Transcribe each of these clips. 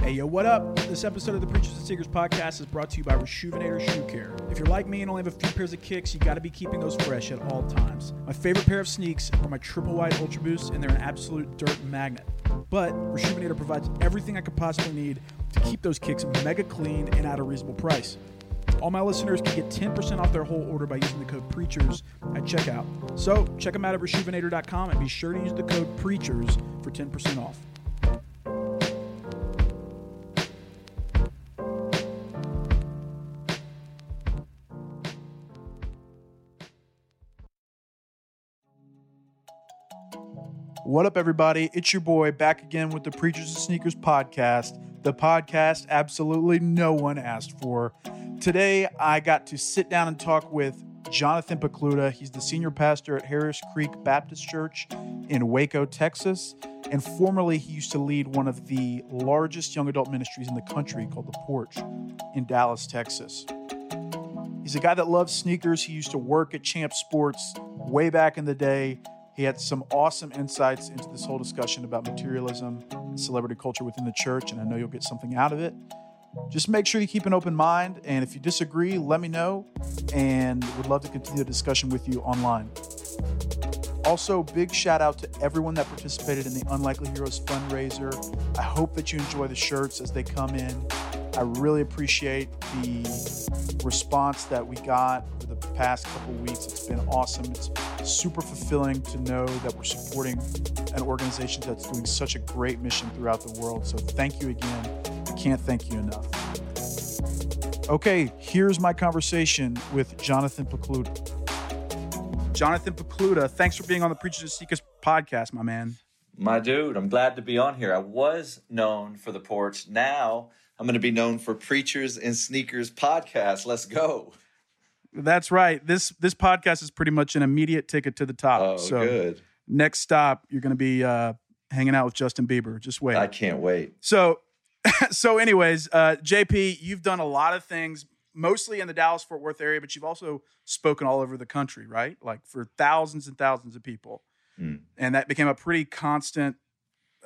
Hey, yo, what up? This episode of the Preachers and Sneakers podcast is brought to you by Reshoevn8r Shoe Care. If you're like me and only have a few pairs of kicks, you got to be keeping those fresh at all times. My favorite pair of sneaks are my triple wide Ultra Boost, and they're an absolute dirt magnet. But Reshoevn8r provides everything I could possibly need to keep those kicks mega clean and at a reasonable price. All my listeners can get 10% off their whole order by using the code PREACHERS at checkout. So check them out at reshoevn8r.com and be sure to use the code PREACHERS for 10% off. What up, everybody? It's your boy back again with the Preachers and Sneakers podcast, the podcast absolutely no one asked for. Today, I got to sit down and talk with Jonathan Pokluda. He's the senior pastor at Harris Creek Baptist Church in Waco, Texas. And formerly, he used to lead one of the largest young adult ministries in the country called The Porch in Dallas, Texas. He's a guy that loves sneakers. He used to work at Champ Sports way back in the day. He had some awesome insights into this whole discussion about materialism celebrity culture within the church, and I know you'll get something out of it. Just make sure you keep an open mind, and if you disagree, let me know, and would love to continue the discussion with you online. Also, big shout out to everyone that participated in the Unlikely Heroes fundraiser. I hope that you enjoy the shirts as they come in. I really appreciate the response that we got over the past couple weeks. It's been awesome. It's super fulfilling to know that we're supporting an organization that's doing such a great mission throughout the world. So thank you again. I can't thank you enough. Okay, here's my conversation with Jonathan Pokluda. Jonathan Pokluda, thanks for being on the Preachers and Sneakers podcast, my man. My dude, I'm glad to be on here. I was known for the porch. Now I'm going to be known for Preachers and Sneakers podcast. Let's go. That's right. This this podcast is pretty much an immediate ticket to the top. Oh, so good. next stop, you're going to be uh, hanging out with Justin Bieber. Just wait. I can't wait. So, so anyways, uh, JP, you've done a lot of things, mostly in the Dallas Fort Worth area, but you've also spoken all over the country, right? Like for thousands and thousands of people, Mm. and that became a pretty constant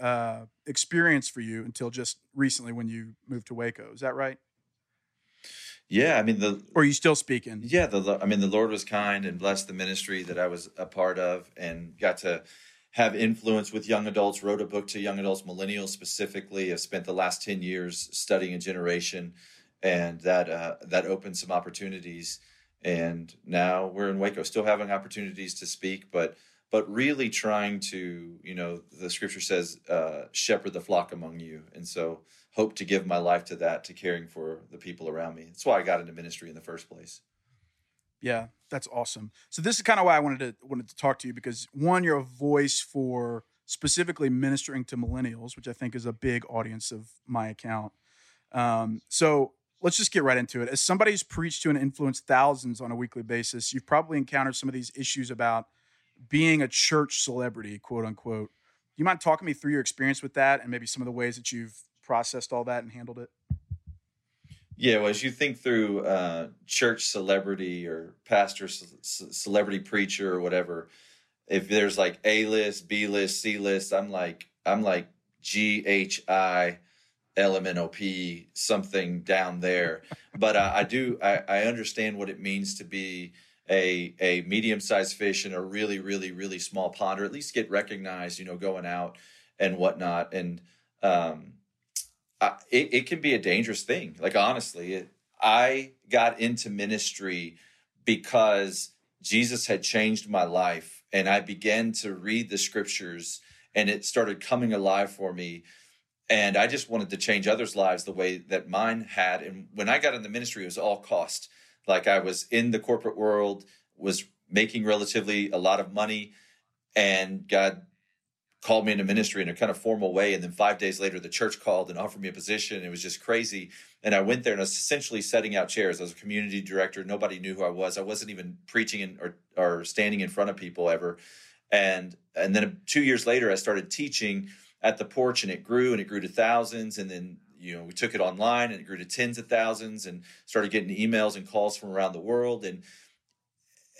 uh, experience for you until just recently when you moved to Waco. Is that right? Yeah, I mean the Or are you still speaking? yeah the I mean the Lord was kind and blessed the ministry that I was a part of and got to have influence with young adults. Wrote a book to young adults, millennials specifically. I've spent the last ten years studying a generation, and that uh, that opened some opportunities. And now we're in Waco, still having opportunities to speak, but but really trying to you know the scripture says uh, shepherd the flock among you, and so hope to give my life to that, to caring for the people around me. That's why I got into ministry in the first place. Yeah, that's awesome. So this is kind of why I wanted to wanted to talk to you because one, you're a voice for specifically ministering to millennials, which I think is a big audience of my account. Um, so let's just get right into it. As somebody who's preached to and influenced thousands on a weekly basis, you've probably encountered some of these issues about being a church celebrity, quote unquote. Do you mind talking me through your experience with that and maybe some of the ways that you've processed all that and handled it? Yeah, well, as you think through uh, church celebrity or pastor celebrity preacher or whatever, if there's like A list, B list, C list, I'm like I'm like G H I L M N O P something down there. but uh, I do I, I understand what it means to be a a medium sized fish in a really really really small pond, or at least get recognized. You know, going out and whatnot, and um, I, it, it can be a dangerous thing. Like honestly, it, I got into ministry because Jesus had changed my life, and I began to read the scriptures, and it started coming alive for me. And I just wanted to change others' lives the way that mine had. And when I got in the ministry, it was all cost. Like I was in the corporate world, was making relatively a lot of money, and God called me into ministry in a kind of formal way. And then five days later, the church called and offered me a position. It was just crazy. And I went there and I was essentially setting out chairs. I was a community director. Nobody knew who I was. I wasn't even preaching in, or, or standing in front of people ever. And, and then two years later, I started teaching at the porch and it grew and it grew to thousands. And then, you know, we took it online and it grew to tens of thousands and started getting emails and calls from around the world. And,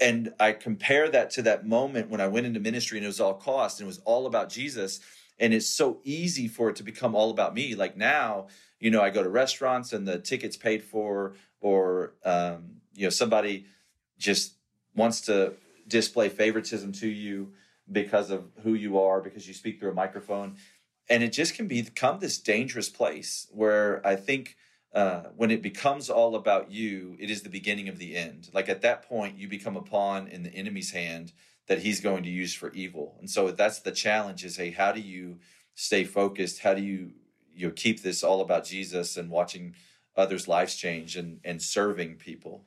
and I compare that to that moment when I went into ministry and it was all cost and it was all about Jesus. And it's so easy for it to become all about me. Like now, you know, I go to restaurants and the ticket's paid for, or, um, you know, somebody just wants to display favoritism to you because of who you are, because you speak through a microphone. And it just can become this dangerous place where I think uh, when it becomes all about you, it is the beginning of the end. Like at that point, you become a pawn in the enemy's hand that he's going to use for evil. And so that's the challenge: is hey, how do you stay focused? How do you you know, keep this all about Jesus and watching others' lives change and and serving people?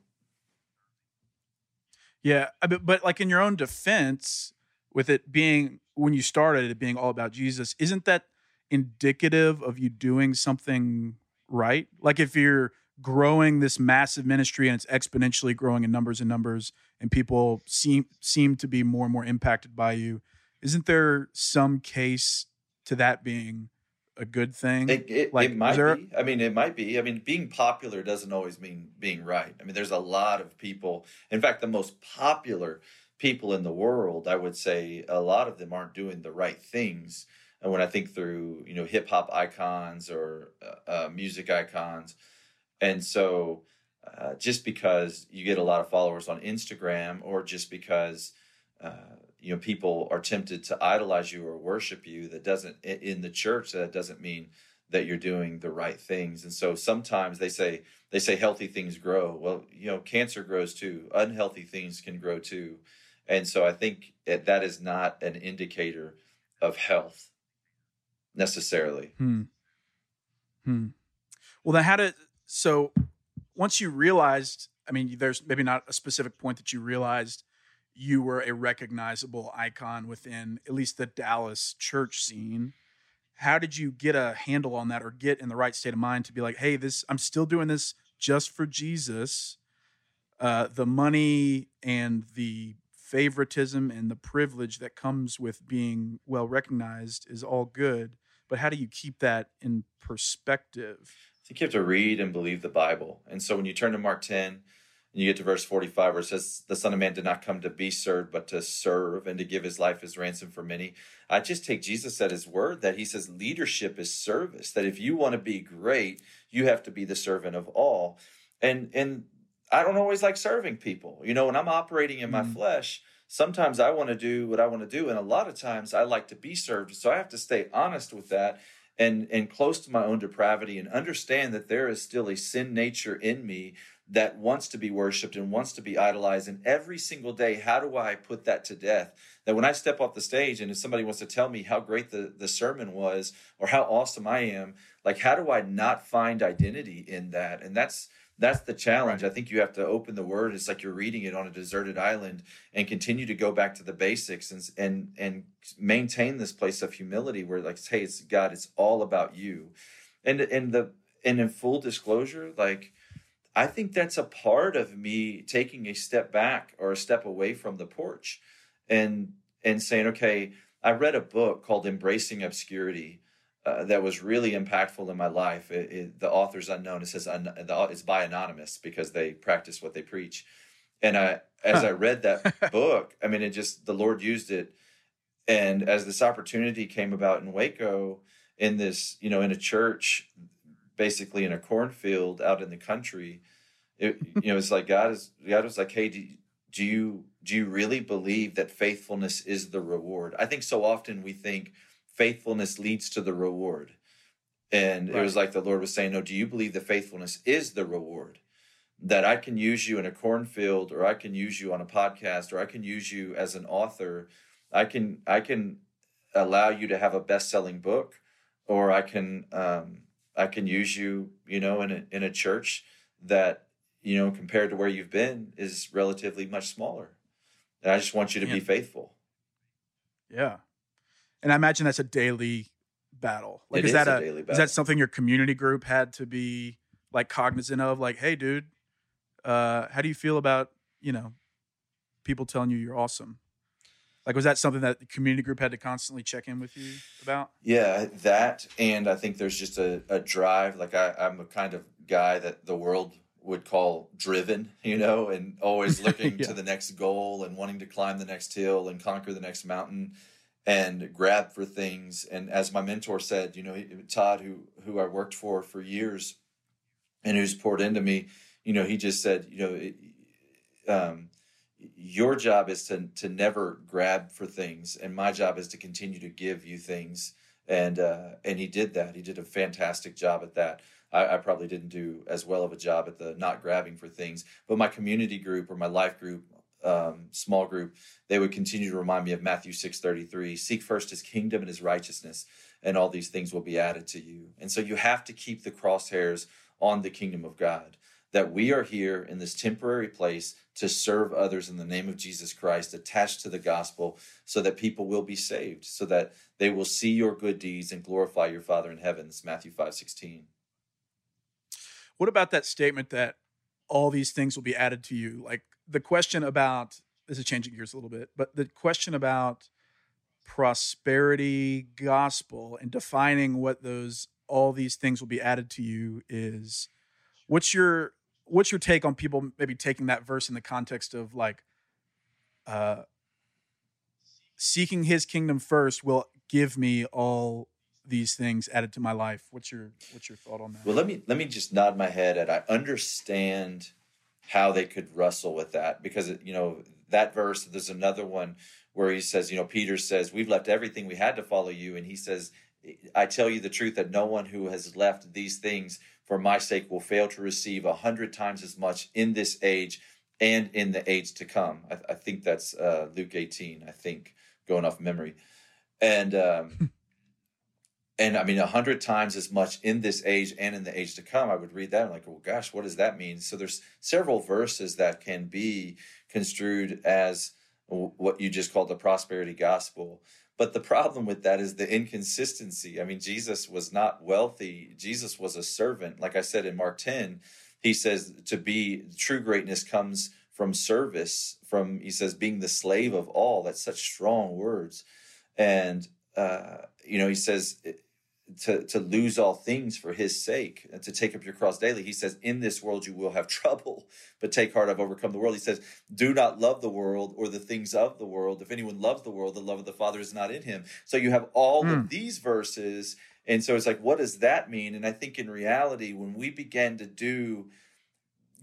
Yeah, but, but like in your own defense, with it being when you started it being all about Jesus, isn't that indicative of you doing something right? Like if you're growing this massive ministry and it's exponentially growing in numbers and numbers and people seem seem to be more and more impacted by you, isn't there some case to that being a good thing? It, it, like, it might there... be. I mean, it might be. I mean, being popular doesn't always mean being right. I mean, there's a lot of people. In fact, the most popular people in the world, I would say, a lot of them aren't doing the right things and when I think through, you know, hip hop icons or uh, uh, music icons, and so uh, just because you get a lot of followers on Instagram, or just because uh, you know people are tempted to idolize you or worship you, that doesn't in the church that doesn't mean that you're doing the right things. And so sometimes they say they say healthy things grow. Well, you know, cancer grows too. Unhealthy things can grow too. And so I think that is not an indicator of health necessarily. Hmm. Hmm. Well, then how did so once you realized? I mean, there's maybe not a specific point that you realized you were a recognizable icon within at least the Dallas church scene. How did you get a handle on that, or get in the right state of mind to be like, "Hey, this I'm still doing this just for Jesus." Uh, the money and the favoritism and the privilege that comes with being well recognized is all good but how do you keep that in perspective? I think you have to read and believe the Bible. And so when you turn to Mark 10 and you get to verse 45 where it says, The Son of Man did not come to be served, but to serve and to give his life as ransom for many. I just take Jesus at his word that he says leadership is service, that if you want to be great, you have to be the servant of all. And and I don't always like serving people. You know, when I'm operating in my mm. flesh, sometimes I want to do what I want to do, and a lot of times I like to be served. So I have to stay honest with that and and close to my own depravity and understand that there is still a sin nature in me that wants to be worshiped and wants to be idolized. And every single day how do i put that to death? That when i step off the stage and if somebody wants to tell me how great the, the sermon was or how awesome i am like how do i not find identity in that? And that's that's the challenge. Right. I think you have to open the word. It's like you're reading it on a deserted island and continue to go back to the basics and and and maintain this place of humility where like hey, it's God, it's all about you. And and the and in full disclosure, like I think that's a part of me taking a step back or a step away from the porch and and saying, okay, I read a book called Embracing Obscurity uh, that was really impactful in my life. It, it, the author's unknown. It says un, the, it's by anonymous because they practice what they preach. And I, as. I read that book, I mean, it just the Lord used it. And as this opportunity came about in Waco, in this, you know, in a church, basically in a cornfield out in the country, it, you know, it's like God is God was like, hey, do, do you do you really believe that faithfulness is the reward? I think so often we think faithfulness leads to the reward. And right. it was like the Lord was saying, No, do you believe the faithfulness is the reward? That I can use you in a cornfield, or I can use you on a podcast, or I can use you as an author. I can I can allow you to have a best selling book, or I can um, I can use you, you know, in a in a church that you know compared to where you've been is relatively much smaller. And I just want you to yeah. be faithful. Yeah, and I imagine that's a daily battle. Like, is, is that a, a is that something your community group had to be like cognizant of? Like, hey, dude, uh, how do you feel about you know people telling you you're awesome? Like, was that something that the community group had to constantly check in with you about? Yeah, that, and I think there's just a, a drive. Like, I, I'm a kind of guy that the world would call driven, you know, and always looking yeah. to the next goal and wanting to climb the next hill and conquer the next mountain and grab for things. And as my mentor said, you know, Todd, who who I worked for for years, and who's poured into me, you know, he just said, you know, um, your job is to to never grab for things, and my job is to continue to give you things. And uh, and he did that. He did a fantastic job at that. I, I, probably didn't do as well of a job at the not grabbing for things, but my community group or my life group, um, small group, they would continue to remind me of Matthew 6:33, seek first his kingdom and his righteousness, and all these things will be added to you. And so you have to keep the crosshairs on the kingdom of God. That we are here in this temporary place to serve others in the name of Jesus Christ, attached to the gospel, so that people will be saved, so that they will see your good deeds and glorify your Father in heaven. Matthew 5 16. What about that statement that all these things will be added to you? Like the question about this is changing gears a little bit, but the question about prosperity gospel and defining what those all these things will be added to you is what's your what's your take on people maybe taking that verse in the context of like uh seeking his kingdom first will give me all these things added to my life? What's your what's your thought on that? Well let me let me just nod my head at i understand how they could wrestle with that. Because you know that verse there's another one where he says you know peter says we've left everything we had to follow you. And he says i tell you the truth that no one who has left these things for my sake will fail to receive a hundred times as much in this age and in the age to come. I, I think that's uh, luke 18 i think going off memory. And um, and I mean, a hundred times as much in this age and in the age to come. I would read that and like, well, gosh, what does that mean? So there's several verses that can be construed as what you just called the prosperity gospel. But the problem with that is the inconsistency. I mean, Jesus was not wealthy. Jesus was a servant. Like I said in Mark 10, he says to be true greatness comes from service, from, he says, being the slave of all. That's such strong words. And, uh, you know, he says, to, to lose all things for his sake and to take up your cross daily. He says, In this world you will have trouble, but take heart, I've overcome the world. He says, Do not love the world or the things of the world. If anyone loves the world, the love of the Father is not in him. So you have all mm. of hmm. these verses. And so it's like, what does that mean? And I think in reality, when we begin to do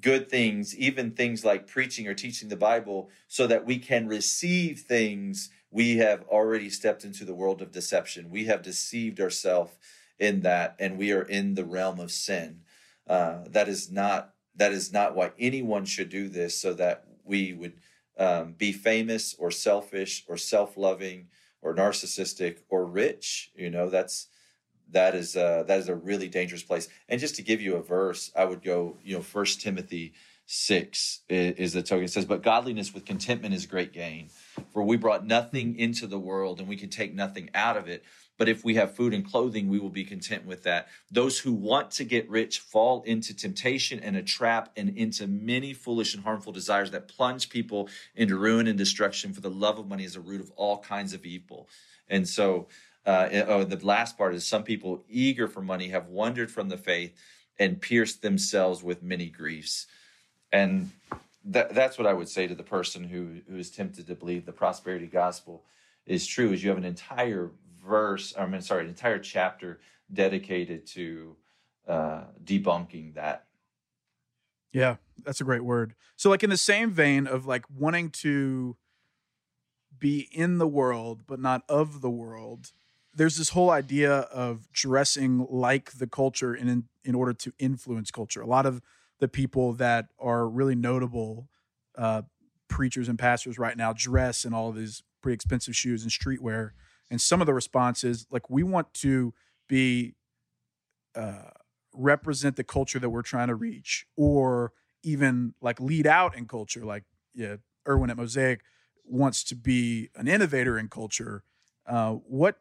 good things, even things like preaching or teaching the Bible, so that we can receive things we have already stepped into the world of deception. We have deceived ourselves in that, and we are in the realm of sin. Uh, that is not that is not why anyone should do this, so that we would um, be famous or selfish or self-loving or narcissistic or rich. You know, that's that is uh, that is a really dangerous place. And just to give you a verse, I would go, you know, First Timothy six is, is the token. It says, "But godliness with contentment is great gain." For we brought nothing into the world and we can take nothing out of it. But if we have food and clothing, we will be content with that. Those who want to get rich fall into temptation and a trap and into many foolish and harmful desires that plunge people into ruin and destruction. For the love of money is the root of all kinds of evil. And so, Uh, oh, the last part is some people eager for money have wandered from the faith and pierced themselves with many griefs. And that, that's what I would say to the person who, who is tempted to believe the prosperity gospel is true is you have an entire verse, I mean, sorry, an entire chapter dedicated to uh, debunking that. Yeah, that's a great word. So, like in the same vein of like wanting to be in the world but not of the world, there's this whole idea of dressing like the culture in in order to influence culture. A lot of the people that are really notable uh, preachers and pastors right now dress in all these pretty expensive shoes and streetwear. And some of the responses, like we want to be uh, represent the culture that we're trying to reach, or even like lead out in culture. Like yeah, Erwin at Mosaic wants to be an innovator in culture. Uh, what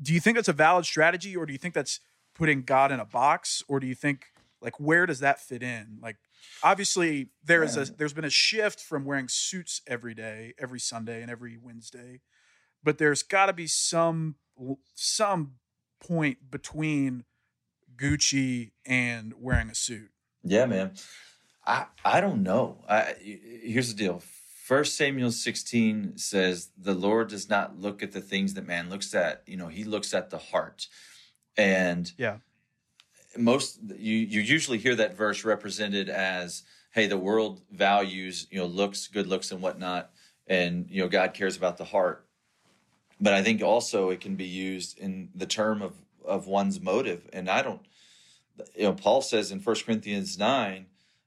do you think that's a valid strategy, or do you think that's putting God in a box, or do you think like where does that fit in? Like obviously there is a there's been a shift from wearing suits every day, every Sunday and every Wednesday, but there's got to be some some point between Gucci and wearing a suit. Yeah, man. I I don't know. I here's the deal. First Samuel 16 says the Lord does not look at the things that man looks at. You know, he looks at the heart. And yeah most you you usually hear that verse represented as hey the world values you know looks good looks and whatnot and you know god cares about the heart. But i think also it can be used in the term of of one's motive. And i don't you know paul says in First corinthians 9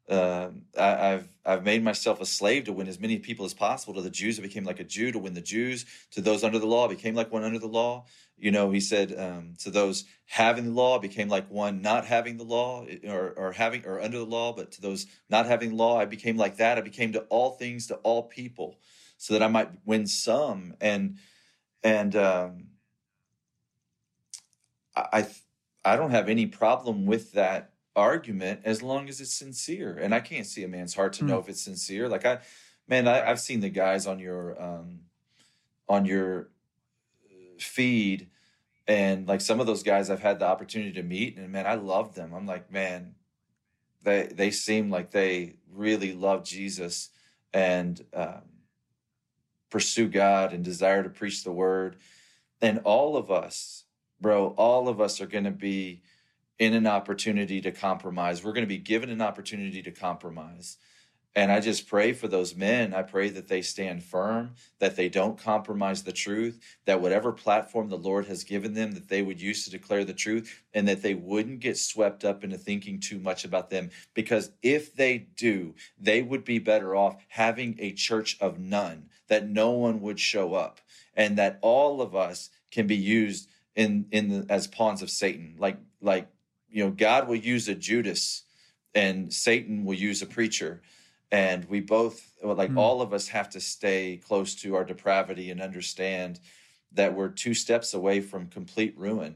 uh, I, have I've made myself a slave to win as many people as possible. To the Jews, I became like a Jew to win the Jews. To those under the law, I became like one under the law. You know, he said um, to those having the law, became like one not having the law, or or having or under the law. But to those not having law, I became like that. I became to all things to all people, so that I might win some. And and um, I I don't have any problem with that argument as long as it's sincere. And I can't see a man's heart to mm. know if it's sincere. Like I, man, I, have seen the guys on your um, on your feed, and like some of those guys I've had the opportunity to meet, and man, I love them. I'm like, man, they they seem like they really love Jesus and um, pursue God and desire to preach the word. And all of us, bro, all of us are going to be in an opportunity to compromise. We're going to be given an opportunity to compromise. And I just pray for those men. I pray that they stand firm, that they don't compromise the truth, that whatever platform the Lord has given them, that they would use to declare the truth, and that they wouldn't get swept up into thinking too much about them. Because if they do, they would be better off having a church of none, that no one would show up, and that all of us can be used in in the, as pawns of Satan, like like you know, God will use a Judas and Satan will use a preacher. And we both, like mm. all of us, have to stay close to our depravity and understand that we're two steps away from complete ruin.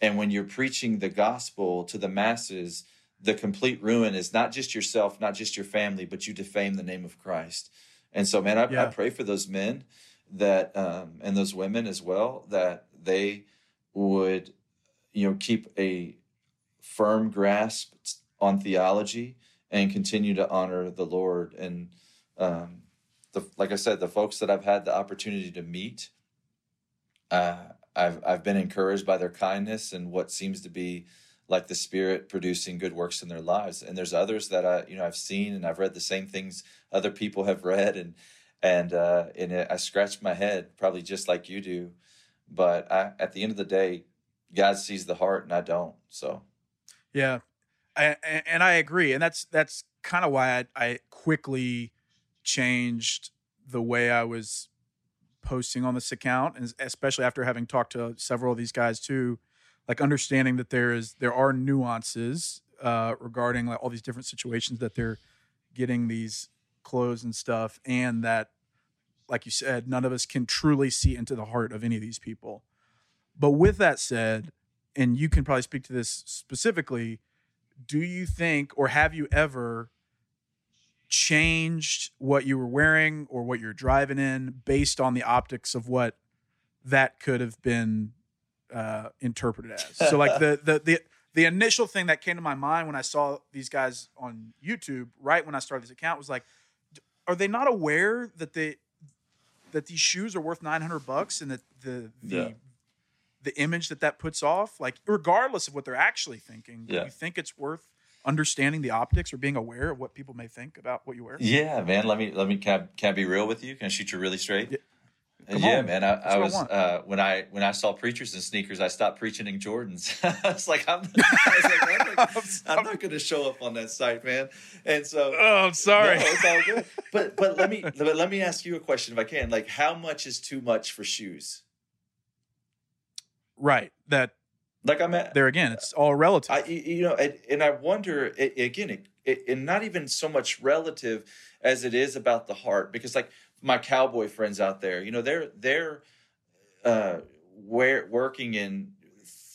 And when you're preaching the gospel to the masses, the complete ruin is not just yourself, not just your family, but you defame the name of Christ. And so, man, I, yeah. I pray for those men that, um, and those women as well, that they would, you know, keep a firm grasp on theology and continue to honor the Lord. And um, the, like I said, the folks that I've had the opportunity to meet, uh, I've I've been encouraged by their kindness and what seems to be like the Spirit producing good works in their lives. And there's others that I you know I've seen and I've read the same things other people have read and and uh, and I scratch my head probably just like you do, but I, at the end of the day, God sees the heart and I don't. So yeah, I, and I agree, and that's that's kind of why I, I quickly changed the way I was posting on this account, and especially after having talked to several of these guys too, like understanding that there is there are nuances uh, regarding like all these different situations that they're getting these clothes and stuff, and that, like you said, none of us can truly see into the heart of any of these people. But with that said, and you can probably speak to this specifically do you think or have you ever changed what you were wearing or what you're driving in based on the optics of what that could have been uh, interpret it as. So like the the the the initial thing that came to my mind when I saw these guys on YouTube, right when I started this account, was like, are they not aware that they that these shoes are worth nine hundred bucks and that the the Yeah. The image that that puts off, like regardless of what they're actually thinking, do Yeah. you think it's worth understanding the optics or being aware of what people may think about what you wear? Yeah, man. Let me let me can, I- can I be real with you? Can I shoot you really straight? Yeah. Uh, Come yeah, on. man. I, I what I was uh, when I when I saw preachers in sneakers, I stopped preaching in Jordans. I was like, I'm, I was like, I'm not, I'm not going to show up on that site, man. And so, Oh, I'm sorry. No, it's all good. But but let me but let me ask you a question if I can. Like, how much is too much for shoes? Right. That Like, I'm at there again, it's all relative. I, you know, and, and I wonder again, it, it, and not even so much relative as it is about the heart, because like my cowboy friends out there, you know, they're they're uh, where working in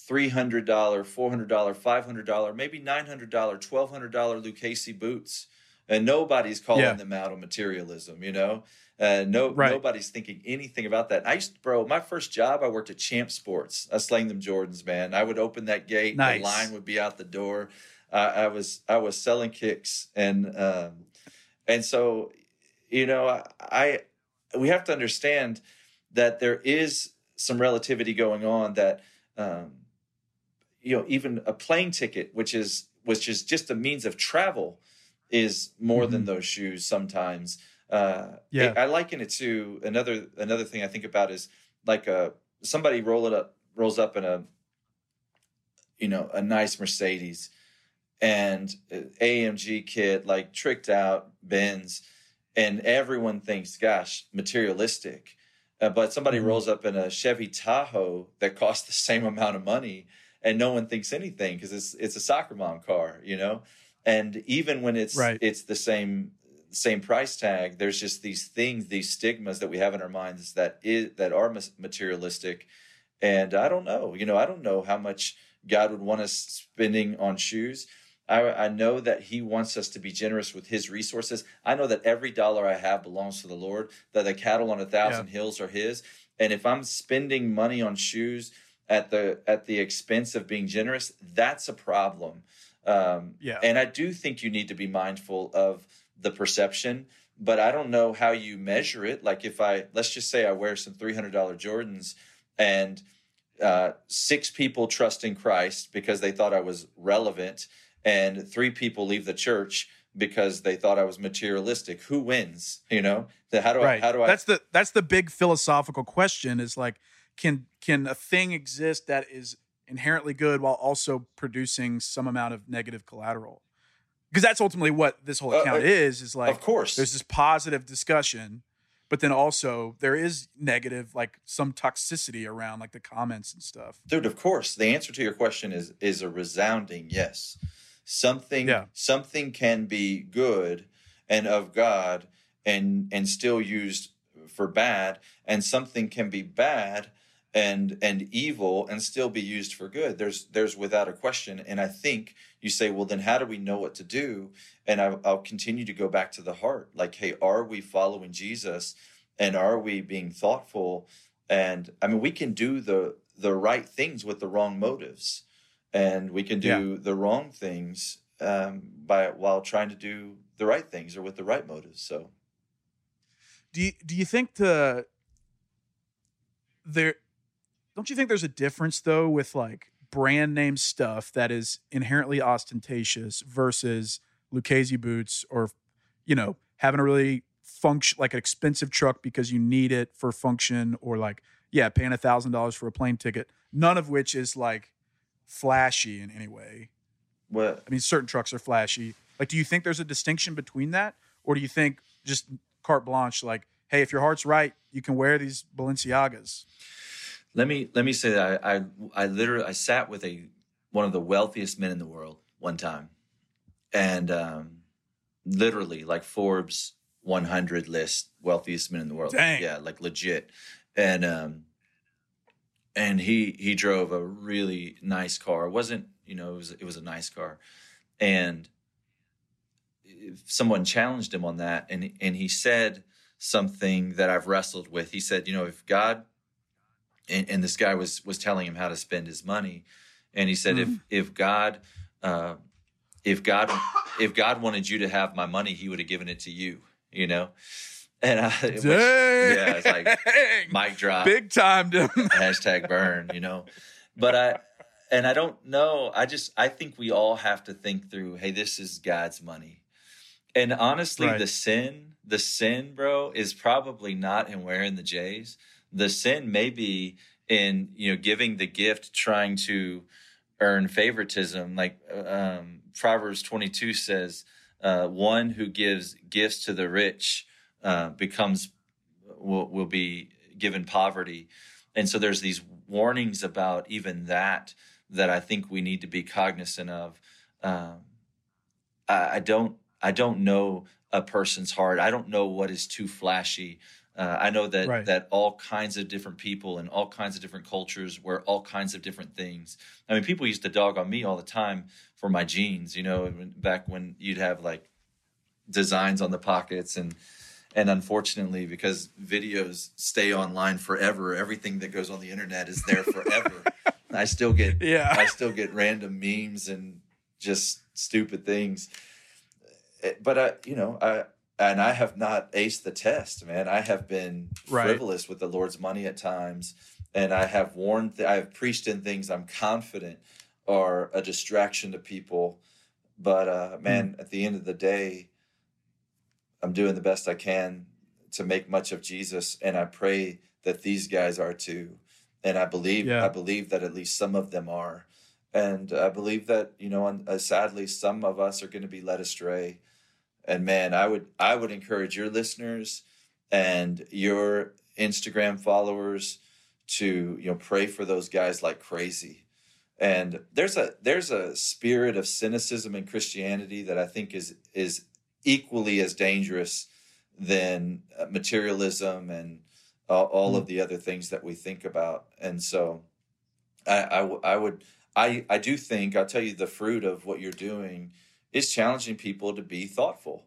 three hundred dollar, four hundred dollar, five hundred dollar, maybe nine hundred dollar, twelve hundred dollar Lucchese boots, and nobody's calling Yeah. them out on materialism. You know, uh, no Right. nobody's thinking anything about that. I used to, bro, my first job, I worked at Champ Sports. I slang them Jordans, man. I would open that gate, Nice. the line would be out the door. Uh, I was I was selling kicks, and um, and so you know, I, I we have to understand that there is some relativity going on that um, you know even a plane ticket which is which is just a means of travel is more than those shoes sometimes uh Yeah. I, I liken it to another another thing i think about is like a somebody roll it up rolls up in a you know a nice mercedes and uh, amg kit like tricked out benz and everyone thinks gosh materialistic uh, but somebody Mhm. rolls up in a Chevy Tahoe that costs the same amount of money, and no one thinks anything because it's it's a soccer mom car, you know. And even when it's Right. it's the same same price tag, there's just these things, these stigmas that we have in our minds that is that are materialistic. And I don't know, you know, I don't know how much God would want us spending on shoes. I, I know that He wants us to be generous with His resources. I know that every dollar I have belongs to the Lord, that the cattle on a thousand hills are His. And if I'm spending money on shoes at the at the expense of being generous, that's a problem. Um, Yeah. And I do think you need to be mindful of the perception, but I don't know how you measure it. Like if I let's just say I wear some three hundred dollar Jordans and uh, six people trust in Christ because they thought I was relevant, and three people leave the church because they thought I was materialistic. Who wins? You know, The- how do I? How do I? That's the that's the big philosophical question is like can can a thing exist that is inherently good while also producing some amount of negative collateral? Because that's ultimately what this whole Uh, account uh, is is like of course, there's this positive discussion but then also there is negative like some toxicity around like the comments and stuff dude. Of course, the answer to your question is is a resounding yes. Something Yeah. something can be good and of God and and still used for bad, and something can be bad and and evil and still be used for good. There's there's without a question. And I think you say, well, then how do we know what to do? And I, I'll continue to go back to the heart. Like, hey, are we following Jesus? And are we being thoughtful? And I mean, we can do the the right things with the wrong motives, and we can do the wrong things um, by while trying to do the right things or with the right motives. So do you do you think the there don't you think there's a difference though with like brand name stuff that is inherently ostentatious versus Lucchese boots or you know having a really function like an expensive truck because you need it for function or like yeah paying a thousand dollars for a plane ticket none of which is like flashy in any way what I mean, certain trucks are flashy. Like, do you think there's a distinction between that, or do you think just carte blanche? Like, hey, if your heart's right, you can wear these Balenciagas. Let me let me say that I, I I literally I sat with a one of the wealthiest men in the world one time, and um, literally like Forbes 100 list wealthiest men in the world. Dang. Yeah, like legit, and um, and he he drove a really nice car. It wasn't you know it was it was a nice car, and if someone challenged him on that, and and he said something that I've wrestled with. He said, you know, if God and, and this guy was was telling him how to spend his money, and he said, Mhm. if if God, uh, if God, if God wanted you to have my money, He would have given it to you. You know, and I, Dang. yeah, it's like mic drop, big time, dude. hashtag burn. You know, but I. And I don't know. I just I think we all have to think through. Hey, this is God's money, and honestly, Right. the sin, the sin, bro, is probably not in wearing the J's. The sin may be in you know giving the gift, trying to earn favoritism. Like um, Proverbs twenty two says, uh, one who gives gifts to the rich uh, becomes will will be given poverty, and so there's these warnings about even that that I think we need to be cognizant of. Um, I, I don't I don't know a person's heart. I don't know what is too flashy. Uh, I know that Right. that all kinds of different people and all kinds of different cultures wear all kinds of different things. I mean, people used to dog on me all the time for my jeans. You know, back when you'd have like designs on the pockets and and unfortunately because videos stay online forever everything that goes on the internet is there forever i still get Yeah. i still get random memes and just stupid things Eh, but i you know i and i have not aced the test man i have been Right. frivolous with the lord's money at times and i have warned i have preached in things i'm confident are a distraction to people but uh man at the end of the day I'm doing the best I can to make much of Jesus, and I pray that these guys are too. And I believe Yeah. I believe that at least some of them are, and I believe that you know, and, uh, sadly, some of us are going to be led astray. And man, I would I would encourage your listeners and your Instagram followers to you know pray for those guys like crazy. And there's a there's a spirit of cynicism in Christianity that I think is is equally as dangerous than uh, materialism and all, all of the other things that we think about. And so, I I would I I do think I'll tell you the fruit of what you're doing is challenging people to be thoughtful,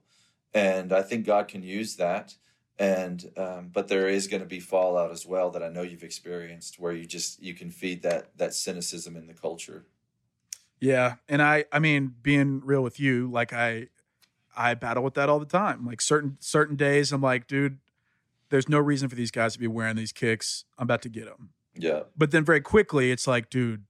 and I think God can use that. And um, but there is going to be fallout as well that I know you've experienced, where you just you can feed that that cynicism in the culture. Yeah, and I I mean being real with you, like I I battle with that all the time. Like certain certain days I'm like, dude, there's no reason for these guys to be wearing these kicks. I'm about to get them. Yeah, But then very quickly it's like, dude,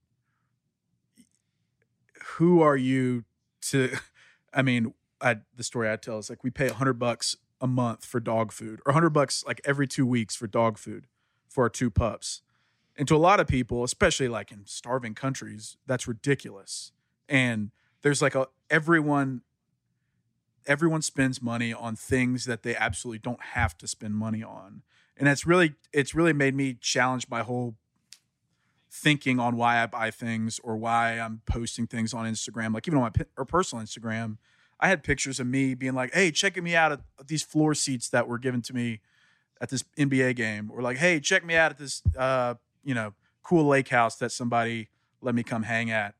who are you to I mean, I the story I tell is like we pay 100 bucks a month for dog food or 100 bucks like every 2 weeks for dog food for our two pups. And to a lot of people, especially like in starving countries, that's ridiculous. And there's like a everyone everyone spends money on things that they absolutely don't have to spend money on. And that's really it's really made me challenge my whole thinking on why I buy things or why I'm posting things on Instagram. Like even on my or personal Instagram, I had pictures of me being like, "Hey, checking me out at these floor seats that were given to me at this NBA game," or like, "Hey, check me out at this uh, you know cool lake house that somebody let me come hang at."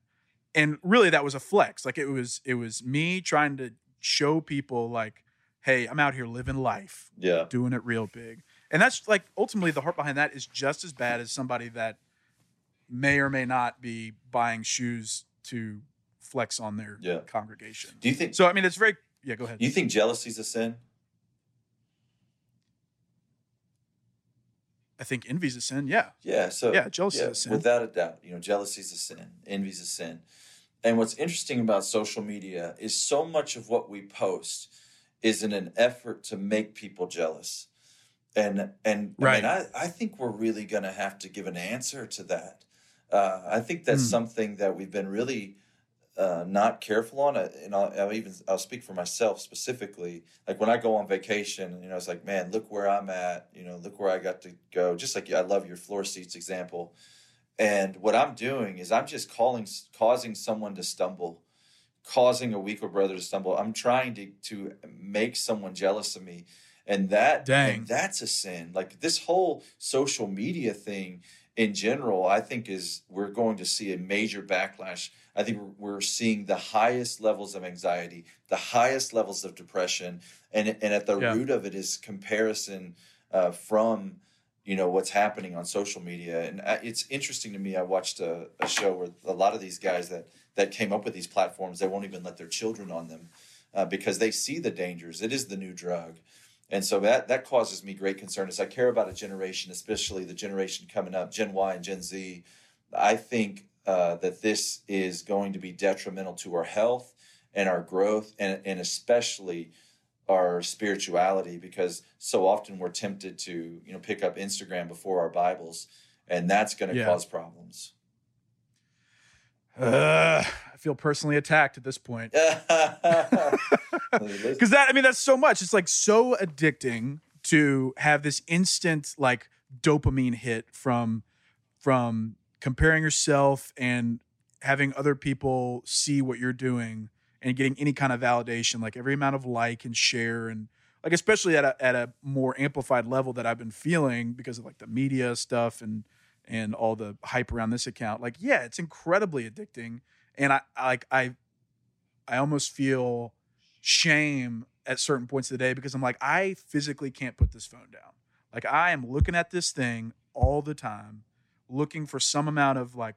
And really, that was a flex. Like it was it was me trying to show people like, "Hey, I'm out here living life." yeah, doing it real big. And that's like ultimately the heart behind that is just as bad as somebody that may or may not be buying shoes to flex on their Yeah. congregation. Do you think? So I mean it's very yeah, go ahead. Do you think jealousy's a sin? I think envy's a sin. Yeah. Yeah. So Yeah, jealousy is a sin. without a doubt. You know, jealousy is a sin. Envy's a sin. And what's interesting about social media is so much of what we post is in an effort to make people jealous. And and Right. I mean, I, I think we're really going to have to give an answer to that. Uh, I think that's Mm. something that we've been really uh, not careful on. Uh, And I'll, I'll even I'll speak for myself specifically. Like when I go on vacation, you know, it's like, man, look where I'm at. You know, look where I got to go. Just like I love your floor seats example. And what I'm doing is I'm just calling, causing someone to stumble, causing a weaker brother to stumble. I'm trying to to make someone jealous of me, and that Dang. and that's a sin. Like this whole social media thing in general, I think is we're going to see a major backlash. I think we're, seeing the highest levels of anxiety, the highest levels of depression, and and at the Yeah. root of it is comparison uh, from you know what's happening on social media and uh, it's interesting to me i watched a, a, show where a lot of these guys that that came up with these platforms they won't even let their children on them uh, because they see the dangers it is the new drug and so that that causes me great concern as i care about a generation especially the generation coming up gen y and gen z i think uh, that this is going to be detrimental to our health and our growth and, and especially our spirituality because so often we're tempted to you know pick up instagram before our bibles and that's going to yeah. cause problems uh, i feel personally attacked at this point. Because that i mean that's so much. It's like so addicting to have this instant like dopamine hit from from comparing yourself and having other people see what you're doing and getting any kind of validation, like every amount of like and share and like especially at a at a more amplified level that I've been feeling because of like the media stuff and and all the hype around this account. Like, yeah, it's incredibly addicting. And I, I like I I almost feel shame at certain points of the day because I'm like, I physically can't put this phone down. Like I am looking at this thing all the time, looking for some amount of like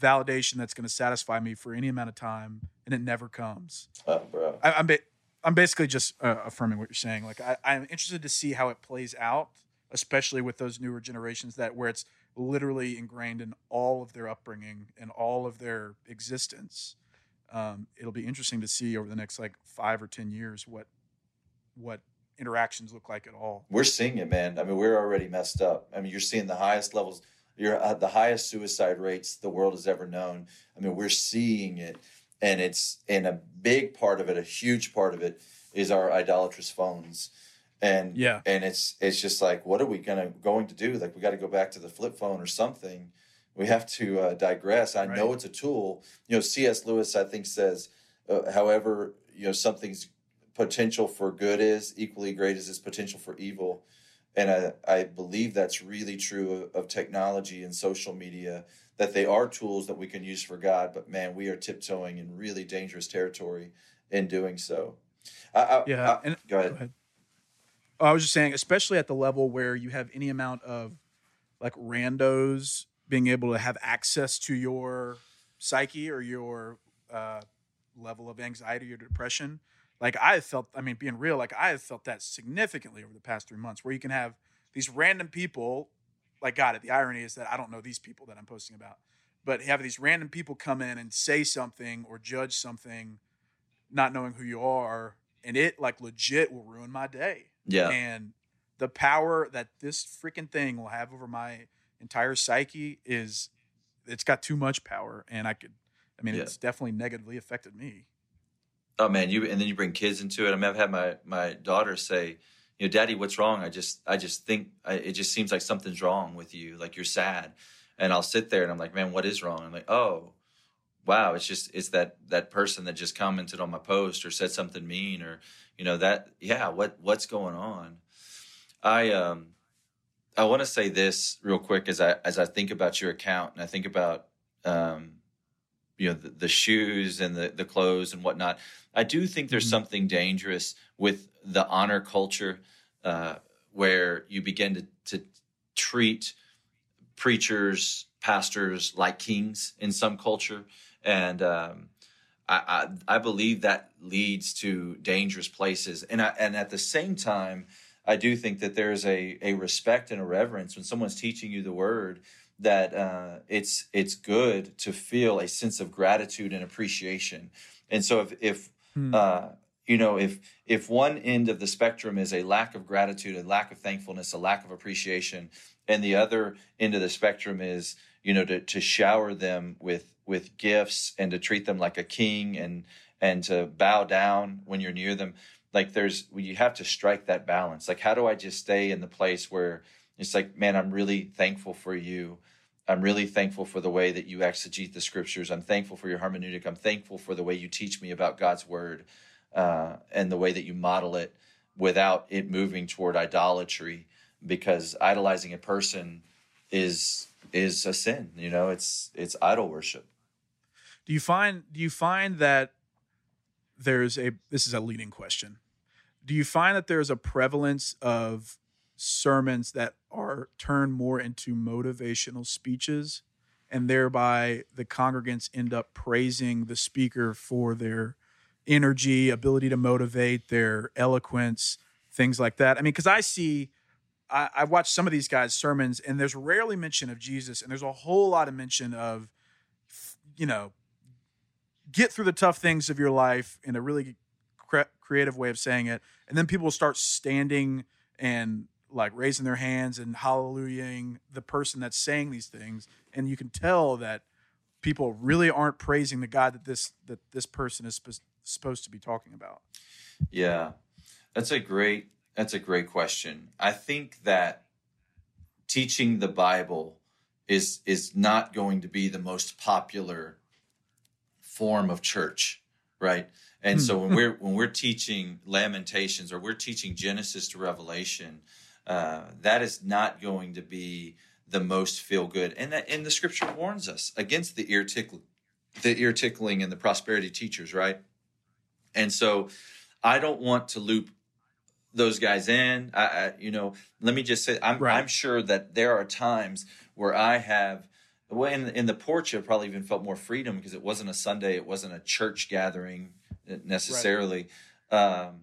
validation that's going to satisfy me for any amount of time, and it never comes. Oh, bro. I, am ba- I'm basically just uh, affirming what you're saying. Like I, I'm interested to see how it plays out, especially with those newer generations that where it's literally ingrained in all of their upbringing and all of their existence. Um, it'll be interesting to see over the next like five or ten years what what interactions look like at all. We're seeing it, man. I mean, we're already messed up. I mean, you're seeing the highest levels you're at the highest suicide rates the world has ever known. I mean, we're seeing it, and it's and a big part of it, a huge part of it, is our idolatrous phones. And yeah, and it's it's just like, what are we gonna going to do? Like, we got to go back to the flip phone or something. We have to uh, digress. I right. know it's a tool. You know, C.S. Lewis, I think, says, uh, however, you know, something's potential for good is equally great as its potential for evil and I, I believe that's really true of, of, technology and social media that they are tools that we can use for God, but man, we are tiptoeing in really dangerous territory in doing so. I, I, yeah, and go ahead. Go ahead. Oh, I was just saying, especially at the level where you have any amount of like randos being able to have access to your psyche or your uh, level of anxiety or depression like I have felt, I mean, being real, like I have felt that significantly over the past three months, where you can have these random people, like God, it. The irony is that I don't know these people that I'm posting about, but have these random people come in and say something or judge something, not knowing who you are, and it like legit will ruin my day. Yeah. And the power that this freaking thing will have over my entire psyche is, it's got too much power, and I could, I mean, yeah. it's definitely negatively affected me. Oh man, you and then you bring kids into it. I mean, I've had my my daughter say, you know, Daddy, what's wrong? I just I just think I, it just seems like something's wrong with you. Like you're sad, and I'll sit there and I'm like, man, what is wrong? I'm like, oh, wow, it's just it's that that person that just commented on my post or said something mean or you know that yeah, what what's going on? I um I want to say this real quick as I as I think about your account and I think about um you know the, the, shoes and the, the clothes and whatnot i do think there's mm-hmm. something dangerous with the honor culture uh, where you begin to, to treat preachers pastors like kings in some culture and um, I, I, I believe that leads to dangerous places and I, and at the same time I do think that there's a, a respect and a reverence when someone's teaching you the word that uh, it's it's good to feel a sense of gratitude and appreciation. And so if if hmm. uh, you know if if one end of the spectrum is a lack of gratitude, a lack of thankfulness, a lack of appreciation, and the other end of the spectrum is you know to to shower them with with gifts and to treat them like a king and and to bow down when you're near them like there's you have to strike that balance like how do i just stay in the place where it's like man i'm really thankful for you I'm really thankful for the way that you exegete the scriptures. I'm thankful for your hermeneutic. I'm thankful for the way you teach me about God's word uh, and the way that you model it without it moving toward idolatry, because idolizing a person is is a sin. You know, it's it's idol worship. Do you find do you find that there's a this is a leading question. Do you find that there's a prevalence of sermons that are turned more into motivational speeches and thereby the congregants end up praising the speaker for their energy, ability to motivate, their eloquence, things like that. I mean, because I see, I, I watch some of these guys' sermons, and there's rarely mention of Jesus, and there's a whole lot of mention of, you know, get through the tough things of your life in a really cre- creative way of saying it, and then people will start standing and like raising their hands and hallelujahing the person that's saying these things and you can tell that people really aren't praising the god that this that this person is sp- supposed to be talking about. Yeah. That's a great that's a great question. I think that teaching the bible is is not going to be the most popular form of church right and so when hmm. we're when we're teaching lamentations or we're teaching genesis to revelation uh, that is not going to be the most feel good. And that and the scripture warns us against the ear tickling, the ear tickling and the prosperity teachers, right? And so I don't want to loop those guys in. I, I you know, let me just say I'm right. I'm sure that there are times where I have well, in, in the porch, I probably even felt more freedom because it wasn't a Sunday, it wasn't a church gathering necessarily. Right. Um,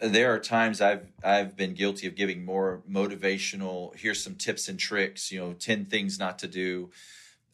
there are times I've I've been guilty of giving more motivational. Here's some tips and tricks. You know, ten things not to do,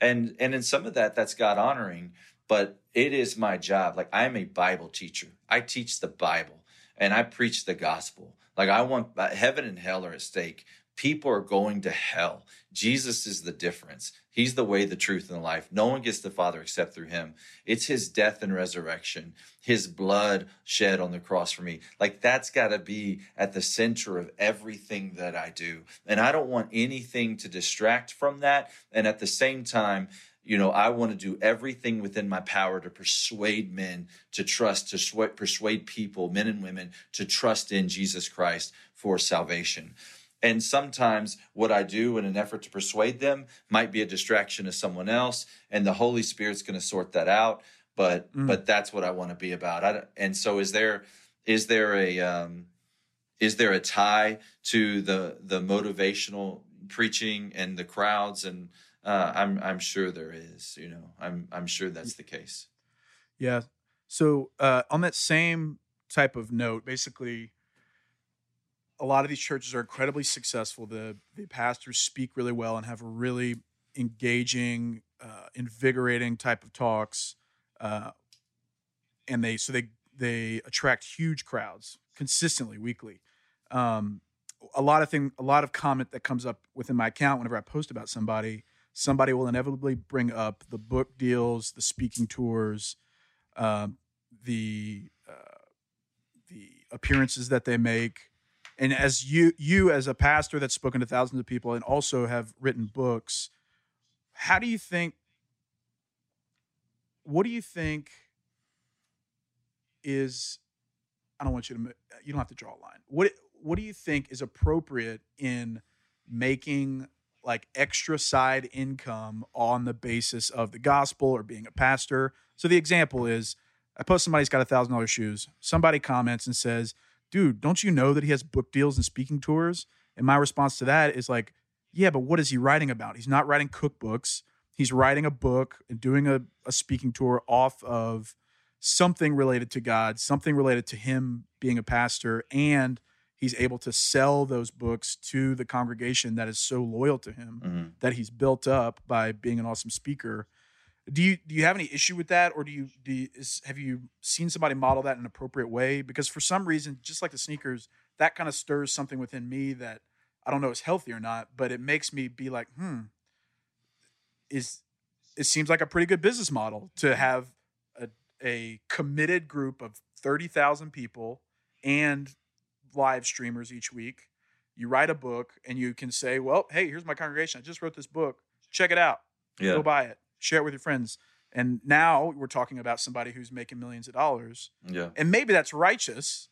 and and in some of that, that's God honoring. But it is my job. Like I'm a Bible teacher. I teach the Bible and I preach the gospel. Like I want uh, heaven and hell are at stake. People are going to hell. Jesus is the difference. He's the way, the truth, and the life. No one gets the Father except through him. It's his death and resurrection, his blood shed on the cross for me. Like that's got to be at the center of everything that I do. And I don't want anything to distract from that. And at the same time, you know, I want to do everything within my power to persuade men to trust, to persuade people, men and women, to trust in Jesus Christ for salvation. And sometimes what I do in an effort to persuade them might be a distraction to someone else, and the Holy Spirit's going to sort that out. But mm. but that's what I want to be about. I, and so is there is there a um, is there a tie to the the motivational preaching and the crowds and uh, I'm I'm sure there is. You know, I'm I'm sure that's the case. Yeah. So uh, on that same type of note, basically, a lot of these churches are incredibly successful. The the pastors speak really well and have really engaging, uh, invigorating type of talks, uh, and they so they they attract huge crowds consistently weekly. Um, a lot of thing, a lot of comment that comes up within my account whenever I post about somebody, somebody will inevitably bring up the book deals, the speaking tours, um, the uh, the appearances that they make and as you you as a pastor that's spoken to thousands of people and also have written books how do you think what do you think is i don't want you to you don't have to draw a line. What what do you think is appropriate in making like extra side income on the basis of the gospel or being a pastor? So the example is i post somebody's got a thousand dollar shoes. Somebody comments and says dude, don't you know that he has book deals and speaking tours? And my response to that is like, yeah, but what is he writing about? He's not writing cookbooks. He's writing a book and doing a, a speaking tour off of something related to God, something related to him being a pastor, and he's able to sell those books to the congregation that is so loyal to him mm-hmm. that he's built up by being an awesome speaker do you do you have any issue with that, or do you do you, is, have you seen somebody model that in an appropriate way? Because for some reason, just like the sneakers, that kind of stirs something within me that I don't know is healthy or not, but it makes me be like, hmm, is it seems like a pretty good business model to have a, a committed group of 30,000 people and live streamers each week. You write a book and you can say, well, hey, here's my congregation. I just wrote this book. Check it out. Yeah. Go buy it share it with your friends. And now we're talking about somebody who's making millions of dollars. Yeah. And maybe that's righteous.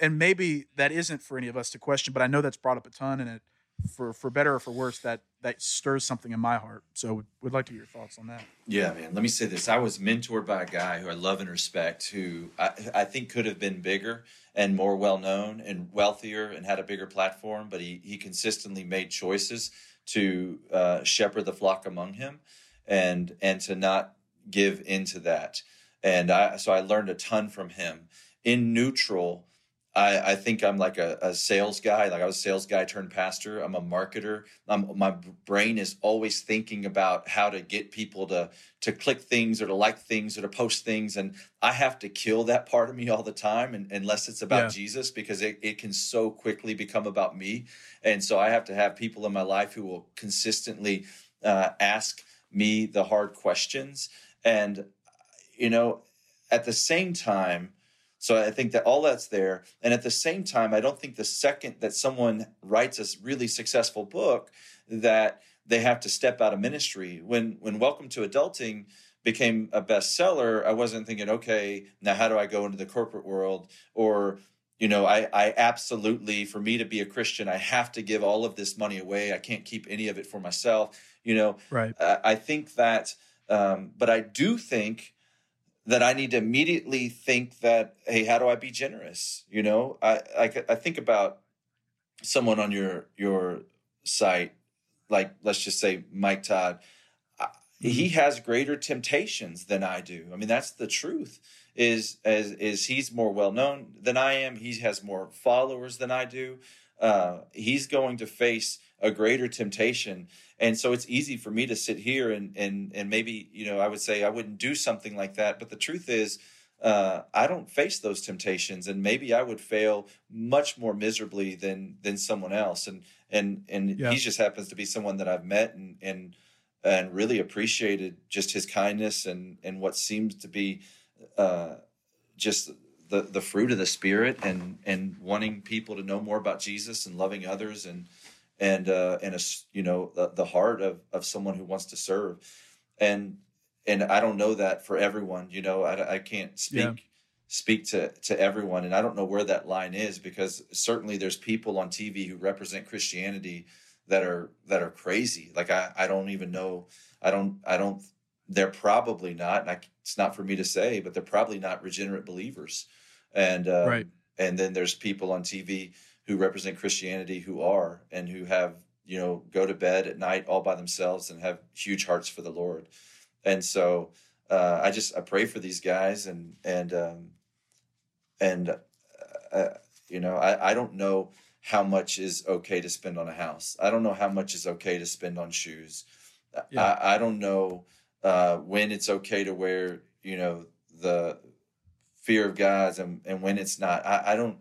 And maybe that isn't for any of us to question, but I know that's brought up a ton and it for for better or for worse that that stirs something in my heart. So we'd like to hear your thoughts on that. Yeah, man. Let me say this: I was mentored by a guy who I love and respect, who I, I think could have been bigger and more well known and wealthier and had a bigger platform, but he he consistently made choices to uh, shepherd the flock among him, and and to not give into that. And I so I learned a ton from him in neutral I, I think I'm like a, a, sales guy. Like I was a sales guy turned pastor. I'm a marketer. I'm, my brain is always thinking about how to get people to to click things or to like things or to post things, and I have to kill that part of me all the time, and, unless it's about yeah. Jesus, because it, it can so quickly become about me. And so I have to have people in my life who will consistently uh, ask me the hard questions, and you know, at the same time so I think that all that's there. And at the same time, I don't think the second that someone writes a really successful book that they have to step out of ministry. When when Welcome to Adulting became a bestseller, I wasn't thinking, okay, now how do I go into the corporate world? Or, you know, I, I absolutely, for me to be a Christian, I have to give all of this money away. I can't keep any of it for myself. You know, right. I, I think that, um, but I do think that I need to immediately think that, hey, how do I be generous? You know, I I, I think about someone on your your site, like let's just say Mike Todd. He mm-hmm. has greater temptations than I do. I mean, that's the truth. Is as is he's more well known than I am. He has more followers than I do. Uh, he's going to face a greater temptation and so it's easy for me to sit here and and and maybe you know i would say i wouldn't do something like that but the truth is uh, I don't face those temptations, and maybe I would fail much more miserably than than someone else. And and and yeah. he just happens to be someone that I've met and and and really appreciated just his kindness and and what seems to be uh, just the the fruit of the spirit and and wanting people to know more about Jesus and loving others and and uh, and a you know the, the heart of of someone who wants to serve, and and I don't know that for everyone. You know, I, I can't speak yeah. speak to to everyone, and I don't know where that line is because certainly there's people on TV who represent Christianity that are that are crazy. Like I I don't even know. I don't I don't. They're probably not, and I, it's not for me to say, but they're probably not regenerate believers. And um, right. And then there's people on TV who represent Christianity who are and who have, you know, go to bed at night all by themselves and have huge hearts for the Lord. And so uh, I just I pray for these guys and and um, and uh, you know I, I don't know how much is okay to spend on a house. I don't know how much is okay to spend on shoes. Yeah. I, I don't know uh, when it's okay to wear you know the fear of God and, and when it's not. I, I don't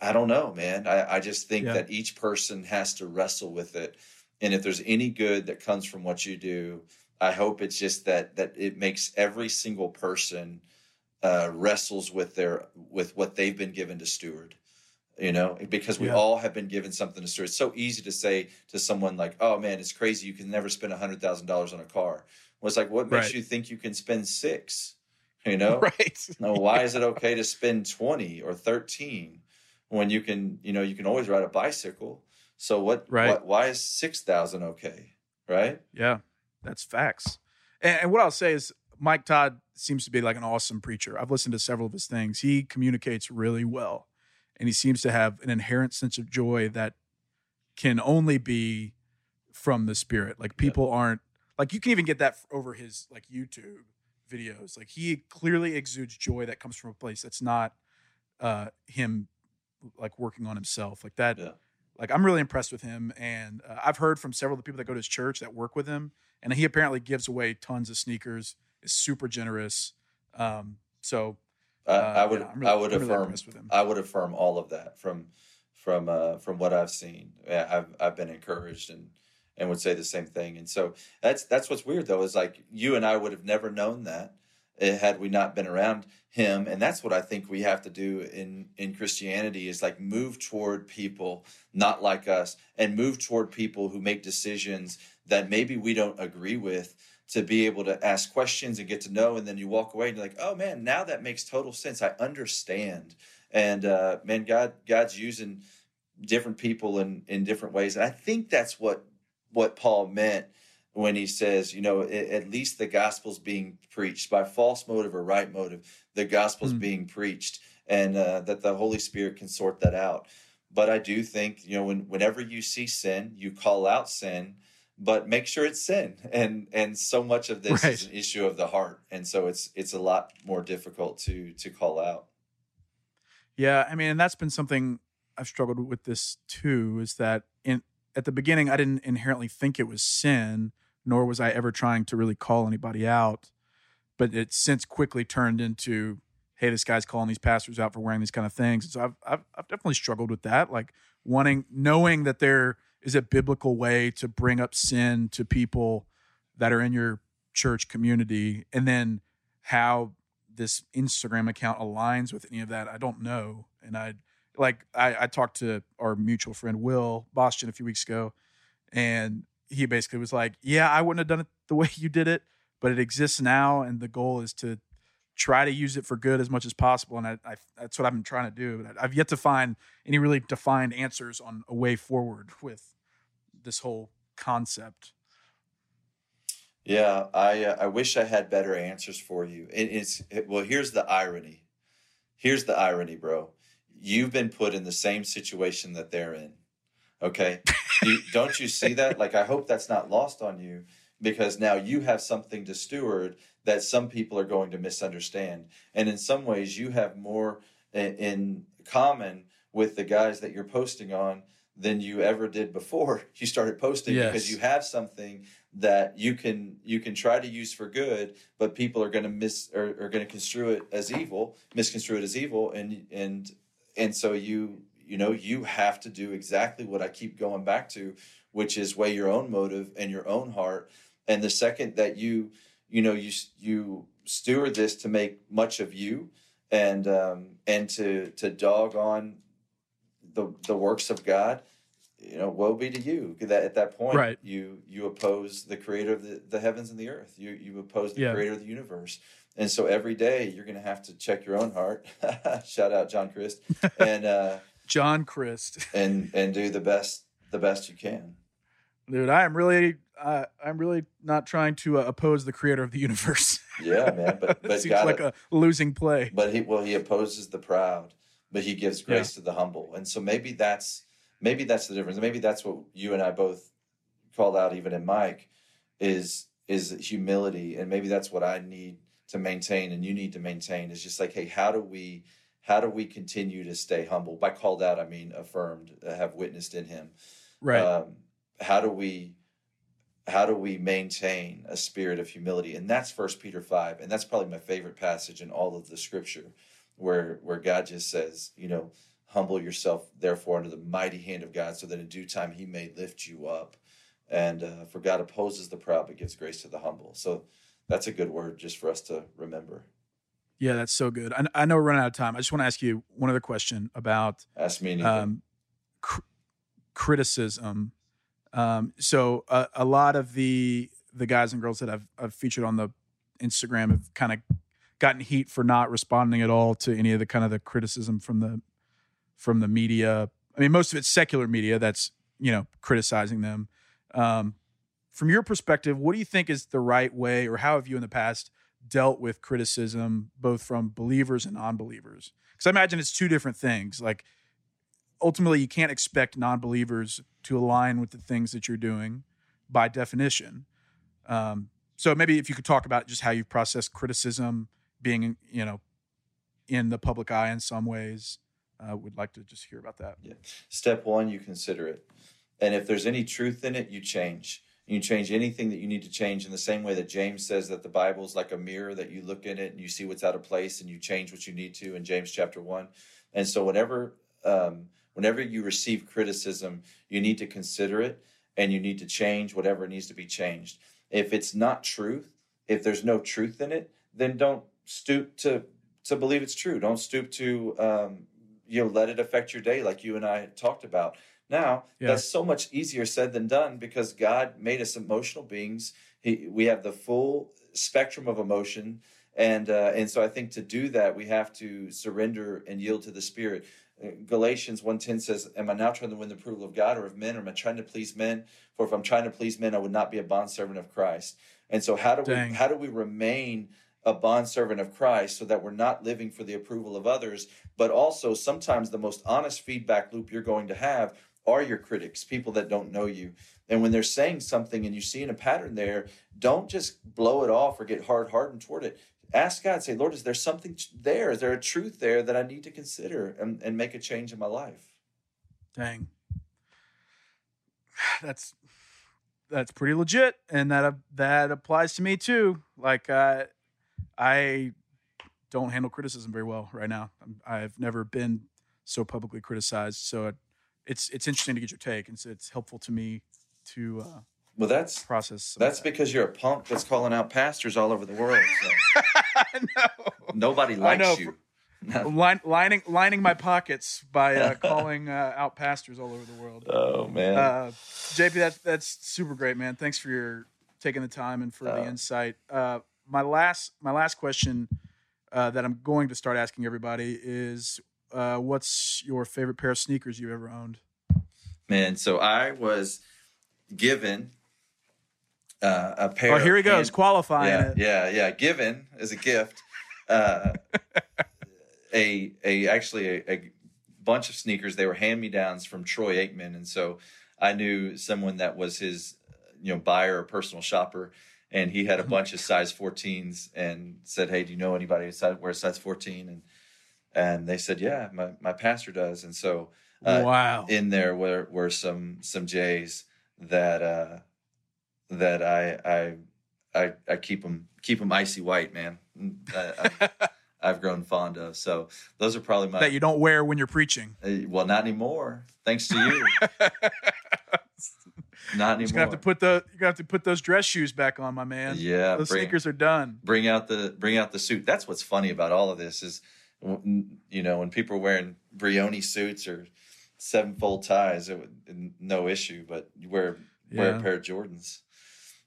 I don't know, man. I, I just think yeah. that each person has to wrestle with it. And if there's any good that comes from what you do, I hope it's just that that it makes every single person uh, wrestles with their with what they've been given to steward. You know, because we yeah. all have been given something to steward. It's so easy to say to someone like, "Oh man, it's crazy. You can never spend a hundred thousand dollars on a car." Well, it's like, what makes right. you think you can spend six? You know, right? no, why is it okay to spend twenty or thirteen? When you can you know you can always ride a bicycle. So what right. what, why is 6000 okay right? Yeah that's facts. And, and, what i'll say is mike todd seems to be like an awesome preacher. I've listened to several of his things. He communicates really well and he seems to have an inherent sense of joy that can only be from the spirit. Like people yeah. aren't like you can even get that over his like youtube videos. Like he clearly exudes joy that comes from a place that's not uh him like working on himself like that yeah. like i'm really impressed with him and uh, i've heard from several of the people that go to his church that work with him and he apparently gives away tons of sneakers is super generous um, so uh, I, I, would yeah, really, i would really affirm i would affirm all of that from from uh, from what i've seen yeah, i've i've been encouraged and and would say the same thing and so that's that's what's weird though is like you and i would have never known that had we not been around him. And that's what i think we have to do in in christianity is like move toward people not like us and move toward people who make decisions that maybe we don't agree with to be able to ask questions and get to know. And then you walk away and you're like oh man now that makes total sense. I understand. And uh man god god's using different people in in different ways. And i think that's what what paul meant when he says you know at least the gospel's being preached by false motive or right motive the gospel's mm. being preached and uh, that the holy spirit can sort that out but i do think you know when, whenever you see sin you call out sin but make sure it's sin and and so much of this right. is an issue of the heart and so it's it's a lot more difficult to to call out yeah i mean and that's been something I've struggled with this too is that in at the beginning I didn't inherently think it was sin, nor was I ever trying to really call anybody out. But it's since quickly turned into, hey, this guy's calling these pastors out for wearing these kind of things. And so I've, I've I've definitely struggled with that, like wanting knowing that there is a biblical way to bring up sin to people that are in your church community, and then how this Instagram account aligns with any of that, I don't know. And I like I, I talked to our mutual friend Will Boston a few weeks ago, and he basically was like, "Yeah, I wouldn't have done it the way you did it, but it exists now, and the goal is to try to use it for good as much as possible." And I, I that's what I've been trying to do. But I've yet to find any really defined answers on a way forward with this whole concept. Yeah, I uh, I wish I had better answers for you. It, it's it, well, here's the irony. Here's the irony, bro you've been put in the same situation that they're in. Okay. You, don't you see that? Like, I hope that's not lost on you because now you have something to steward that some people are going to misunderstand. And in some ways, you have more in, in common with the guys that you're posting on than you ever did before you started posting yes. because you have something that you can you can try to use for good but people are going to miss or are going to construe it as evil misconstrue it as evil and and and so you you know you have to do exactly what i keep going back to which is weigh your own motive and your own heart and the second that you you know you you steward this to make much of you and um and to to dog on the the works of god you know woe be to you that at that point right. you you oppose the creator of the, the heavens and the earth you you oppose the yeah. creator of the universe and so every day you're going to have to check your own heart. Shout out John Crist and uh, John Crist and and do the best the best you can. Dude, I am really uh, I'm really not trying to uh, oppose the creator of the universe. yeah, man, but but seems like a losing play. But he well he opposes the proud, but he gives grace yeah. to the humble, and so maybe that's maybe that's the difference. Maybe that's what you and I both called out even in Mike is is humility, and maybe that's what I need to maintain and you need to maintain is just like hey how do we how do we continue to stay humble? By called out i mean affirmed uh, have witnessed in him. Right. Um, how do we how do we maintain a spirit of humility? And that's first peter 5 and that's probably my favorite passage in all of the scripture where where god just says you know humble yourself therefore under the mighty hand of god so that in due time he may lift you up and uh, for god opposes the proud but gives grace to the humble. So that's a good word just for us to remember. Yeah, that's so good. I, I know we're running out of time. I just want to ask you one other question about ask me um, cr- criticism. Um, so uh, a lot of the the guys and girls that I've, I've featured on the Instagram have kind of gotten heat for not responding at all to any of the kind of the criticism from the from the media. I mean, most of it's secular media that's you know criticizing them. Um, from your perspective, what do you think is the right way, or how have you in the past dealt with criticism, both from believers and non-believers? Because I imagine it's two different things. Like ultimately, you can't expect non-believers to align with the things that you're doing by definition. Um, so maybe if you could talk about just how you've processed criticism, being you know in the public eye in some ways. Uh, would like to just hear about that. Yeah. Step one, you consider it. And if there's any truth in it, you change. You change anything that you need to change in the same way that James says that the Bible is like a mirror that you look in it and you see what's out of place and you change what you need to in James chapter one. And so whenever um, whenever you receive criticism, you need to consider it and you need to change whatever needs to be changed. If it's not truth, if there's no truth in it, then don't stoop to to believe it's true. Don't stoop to um, you know let it affect your day like you and I talked about. Now, yeah. that's so much easier said than done because God made us emotional beings. He, we have the full spectrum of emotion. And, uh, and so I think to do that, we have to surrender and yield to the Spirit. Uh, Galatians 1.10 says, Am I now trying to win the approval of God or of men, or am I trying to please men? For if I'm trying to please men, I would not be a bondservant of Christ. And so how do Dang. we how do we remain a bondservant of Christ so that we're not living for the approval of others, but also sometimes the most honest feedback loop you're going to have are your critics, people that don't know you. And when they're saying something and you're seeing a pattern there, don't just blow it off or get hard hardened toward it. Ask God, say, Lord, is there something there? Is there a truth there that I need to consider and, and make a change in my life? Dang. That's that's pretty legit, and that that applies to me too. Like uh, I don't handle criticism very well right now. I'm, I've never been so publicly criticized, so it's it's interesting to get your take, and so it's helpful to me to uh, Well, that's process. that's that. because you're a punk that's calling out pastors all over the world. So I know. nobody likes you. Line, lining lining my pockets by uh, calling uh, out pastors all over the world. Oh man. Uh, JP, that's that's super great, man. Thanks for your taking the time and for the Uh, insight. Uh, my last my last question uh, that I'm going to start asking everybody is, uh, what's your favorite pair of sneakers you ever owned? Man, so I was given uh, a pair. Oh, here he goes hand- qualifying yeah, it. yeah, yeah. Given as a gift, uh, a a actually a, a bunch of sneakers. They were hand me downs from Troy Aikman, and so I knew someone that was his you know buyer or personal shopper, and he had a bunch of size 14s, and said, "Hey, do you know anybody who wears size 14?" and and they said, "Yeah, my my pastor does," and so. Uh, wow. in there were were some some J's that uh that I I I, I keep them keep them icy white, man. I, I, I've grown fond of. So those are probably my that you don't wear when you're preaching. uh, well, not anymore. Thanks to you. not anymore. You're gonna have to put the you're gonna have to put those dress shoes back on, my man. Yeah, those bring- sneakers are done. bring out the bring out the suit. That's what's funny about all of this is, you know, when people are wearing Brioni suits or sevenfold ties, it would, no issue. But you wear wear a pair of Jordans.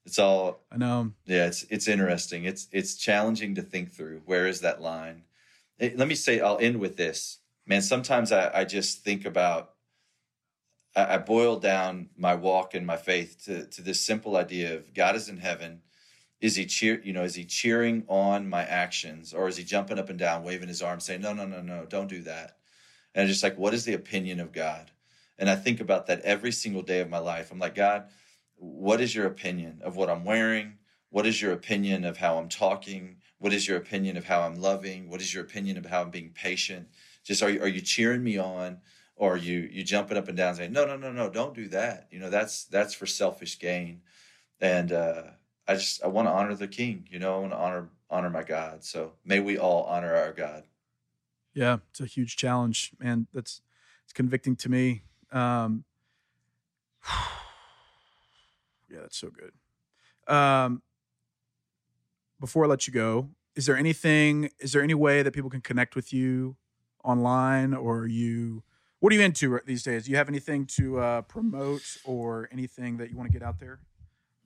It's all I know. yeah. It's it's interesting. It's it's challenging to think through. Where is that line? Eh, let me say. I'll end with this, man. Sometimes I I just think about. I, I boil down my walk and my faith to to this simple idea of God is in heaven is he cheer you know is he cheering on my actions or is he jumping up and down waving his arm saying no no no no don't do that. And I'm just like what is the opinion of god? And i think about that every single day of my life. I'm like god what is your opinion of what i'm wearing? What is your opinion of how i'm talking? What is your opinion of how i'm loving? What is your opinion of how i'm being patient? Just are you, are you cheering me on or are you you jumping up and down saying no no no no don't do that. You know that's that's for selfish gain. And uh I just I want to honor the King. You know, I want to honor honor my God. So may we all honor our God. Yeah, it's a huge challenge, man. That's it's convicting to me. Um, yeah, that's so good. Um, before I let you go, is there anything? Is there any way that people can connect with you online, or you? What are you into these days? Do you have anything to uh, promote or anything that you want to get out there?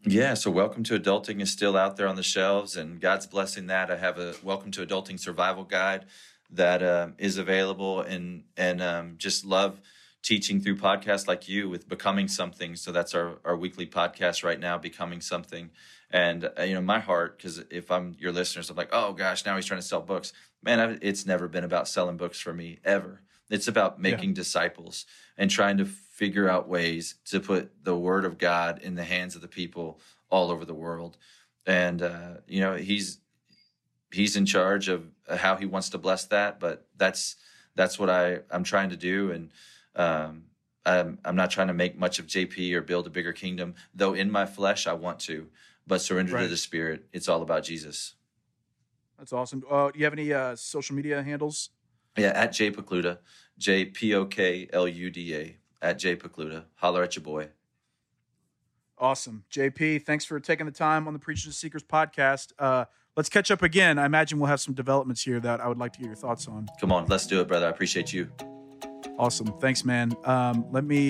Yeah. So welcome to adulting is still out there on the shelves, and God's blessing that. I have a welcome to adulting survival guide that um, is available, and and um, just love teaching through podcasts like you with becoming something. So that's our our weekly podcast right now, becoming something. And uh, you know, my heart, because if I'm your listeners, I'm like, oh gosh, now he's trying to sell books. Man, I, it's never been about selling books for me ever. It's about making disciples and trying to figure out ways to put the word of God in the hands of the people all over the world. And uh, you know, he's he's in charge of how he wants to bless that, but that's that's what I I'm trying to do and um I'm, I'm not trying to make much of JP or build a bigger kingdom, though in my flesh I want to, but surrender to the spirit. It's all about Jesus. That's awesome. Uh, do you have any uh, social media handles? Yeah, at J Pokluda, J P O K L U D A, at J Pokluda. Holler at your boy. Awesome. JP, thanks for taking the time on the Preachers and Sneakers podcast. Uh, let's catch up again. I imagine we'll have some developments here that I would like to get your thoughts on. Come on, let's do it, brother. I appreciate you. Awesome. Thanks, man. Um, let me.